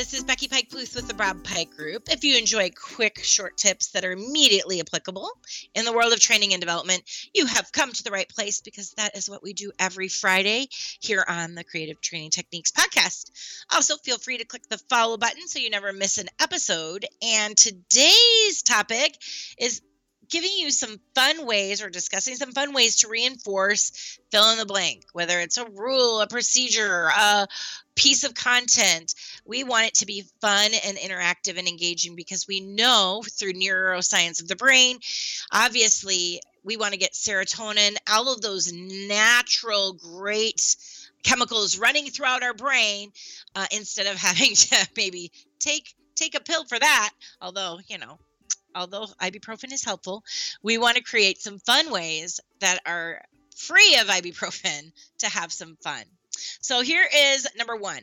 This is Becky Pike Pluth with the Bob Pike Group. If you enjoy quick, short tips that are immediately applicable in the world of training and development, you have come to the right place because that is what we do every Friday here on the Creative Training Techniques podcast. Also, feel free to click the follow button so you never miss an episode. And today's topic is giving you some fun ways or discussing some fun ways to reinforce fill in the blank, whether it's a rule, a procedure, a piece of content. We want it to be fun and interactive and engaging because we know through neuroscience of the brain, obviously, we want to get serotonin, all of those natural, great chemicals running throughout our brain uh, instead of having to maybe take take a pill for that although you know although ibuprofen is helpful, we want to create some fun ways that are free of ibuprofen to have some fun. So here is number one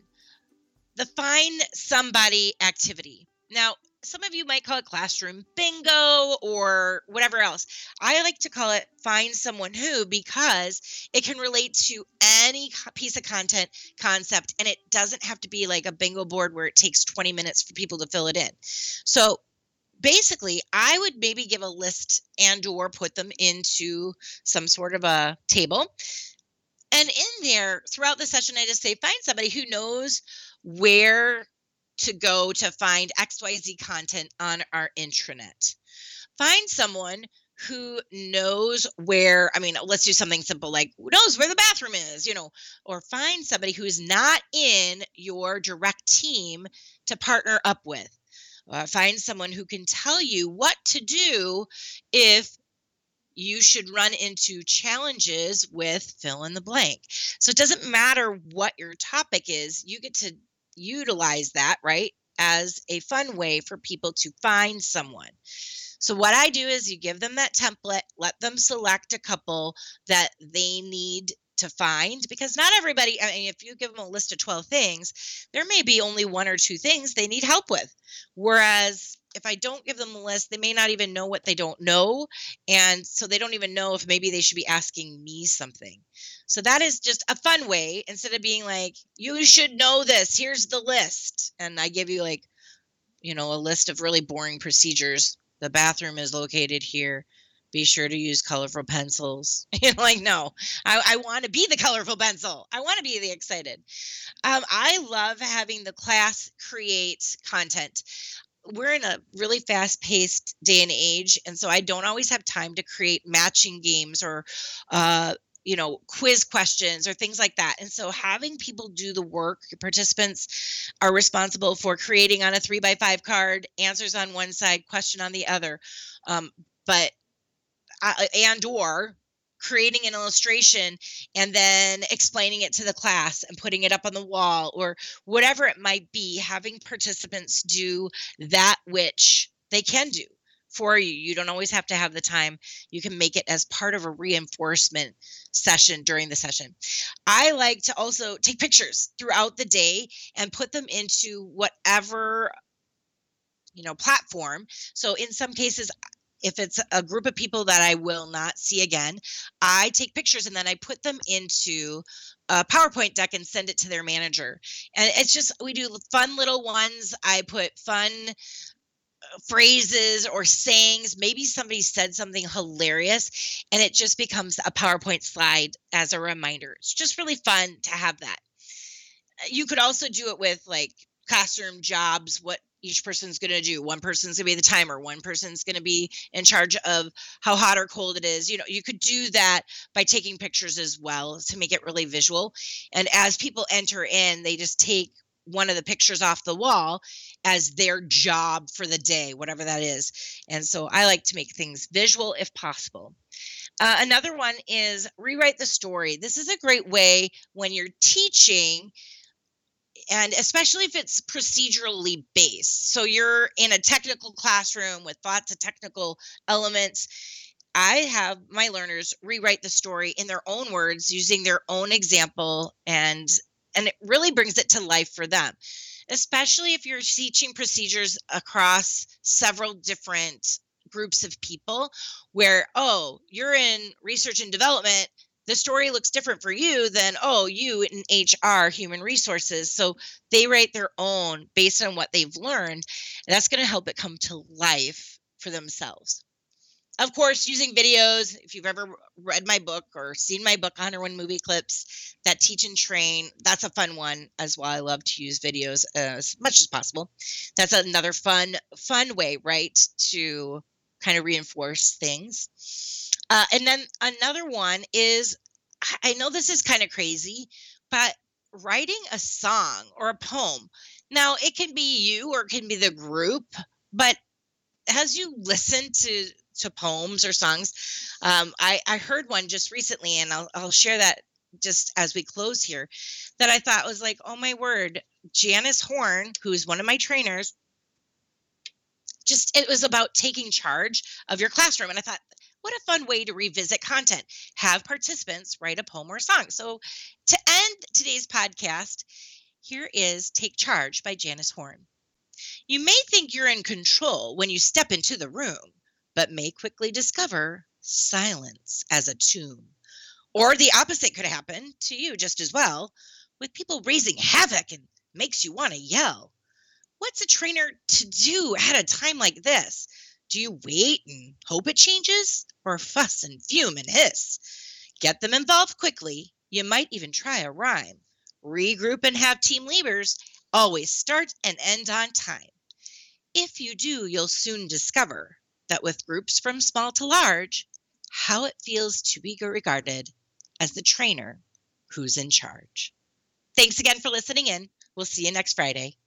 the find somebody activity. Now, some of you might call it classroom bingo or whatever else. I like to call it find someone who because it can relate to any piece of content concept and it doesn't have to be like a bingo board where it takes 20 minutes for people to fill it in. So basically i would maybe give a list and or put them into some sort of a table. And in there throughout the session i just say find somebody who knows where to go to find xyz content on our intranet. Find someone who knows where i mean let's do something simple like who knows where the bathroom is you know or find somebody who's not in your direct team to partner up with uh, find someone who can tell you what to do if you should run into challenges with fill in the blank. So it doesn't matter what your topic is, you get to utilize that, right, as a fun way for people to find someone. So, what I do is you give them that template, let them select a couple that they need to find because not everybody, I mean, if you give them a list of 12 things, there may be only one or two things they need help with. Whereas if I don't give them a list, they may not even know what they don't know. And so they don't even know if maybe they should be asking me something. So that is just a fun way instead of being like, you should know this, here's the list. And I give you like, you know, a list of really boring procedures. The bathroom is located here be sure to use colorful pencils. you know, like, no, I, I want to be the colorful pencil. I want to be the excited. Um, I love having the class create content. We're in a really fast paced day and age. And so I don't always have time to create matching games or, uh, you know, quiz questions or things like that. And so having people do the work, participants are responsible for creating on a three by five card, answers on one side, question on the other. Um, but Uh, and or creating an illustration and then explaining it to the class and putting it up on the wall or whatever it might be having participants do that which they can do for you. You don't always have to have the time. You can make it as part of a reinforcement session during the session. I like to also take pictures throughout the day and put them into whatever you know platform. So in some cases if it's a group of people that I will not see again, I take pictures and then I put them into a PowerPoint deck and send it to their manager. And it's just, we do fun little ones. I put fun uh, phrases or sayings. Maybe somebody said something hilarious and it just becomes a PowerPoint slide as a reminder. It's just really fun to have that. You could also do it with like classroom jobs, what each person's going to do. One person's going to be the timer. One person's going to be in charge of how hot or cold it is. You know, you could do that by taking pictures as well to make it really visual. And as people enter in, they just take one of the pictures off the wall as their job for the day, whatever that is. And so I like to make things visual if possible. Uh, another one is rewrite the story. This is a great way when you're teaching and especially if it's procedurally based. So you're in a technical classroom with lots of technical elements. I have my learners rewrite the story in their own words using their own example and and it really brings it to life for them. Especially if you're teaching procedures across several different groups of people where oh, you're in research and development the story looks different for you than oh you in hr human resources. So they write their own based on what they've learned and that's going to help it come to life for themselves. Of course using videos if you've ever read my book or seen my book 101 movie clips that teach and train that's a fun one as well. I love to use videos as much as possible. That's another fun fun way right to kind of reinforce things uh, and then another one is I know this is kind of crazy, but writing a song or a poem. Now, it can be you or it can be the group, but as you listen to to poems or songs, um, I, I heard one just recently, and I'll, I'll share that just as we close here, that I thought was like, oh my word, Janice Horn, who is one of my trainers, just it was about taking charge of your classroom. And I thought, what a fun way to revisit content. Have participants write a poem or a song. So, to end today's podcast, here is Take Charge by Janice Horn. You may think you're in control when you step into the room, but may quickly discover silence as a tomb. Or the opposite could happen to you just as well, with people raising havoc and makes you want to yell. What's a trainer to do at a time like this? Do you wait and hope it changes? Or fuss and fume and hiss? Get them involved quickly. You might even try a rhyme. Regroup and have team leaders always start and end on time. If you do, you'll soon discover that with groups from small to large, how it feels to be regarded as the trainer who's in charge. Thanks again for listening in. We'll see you next Friday.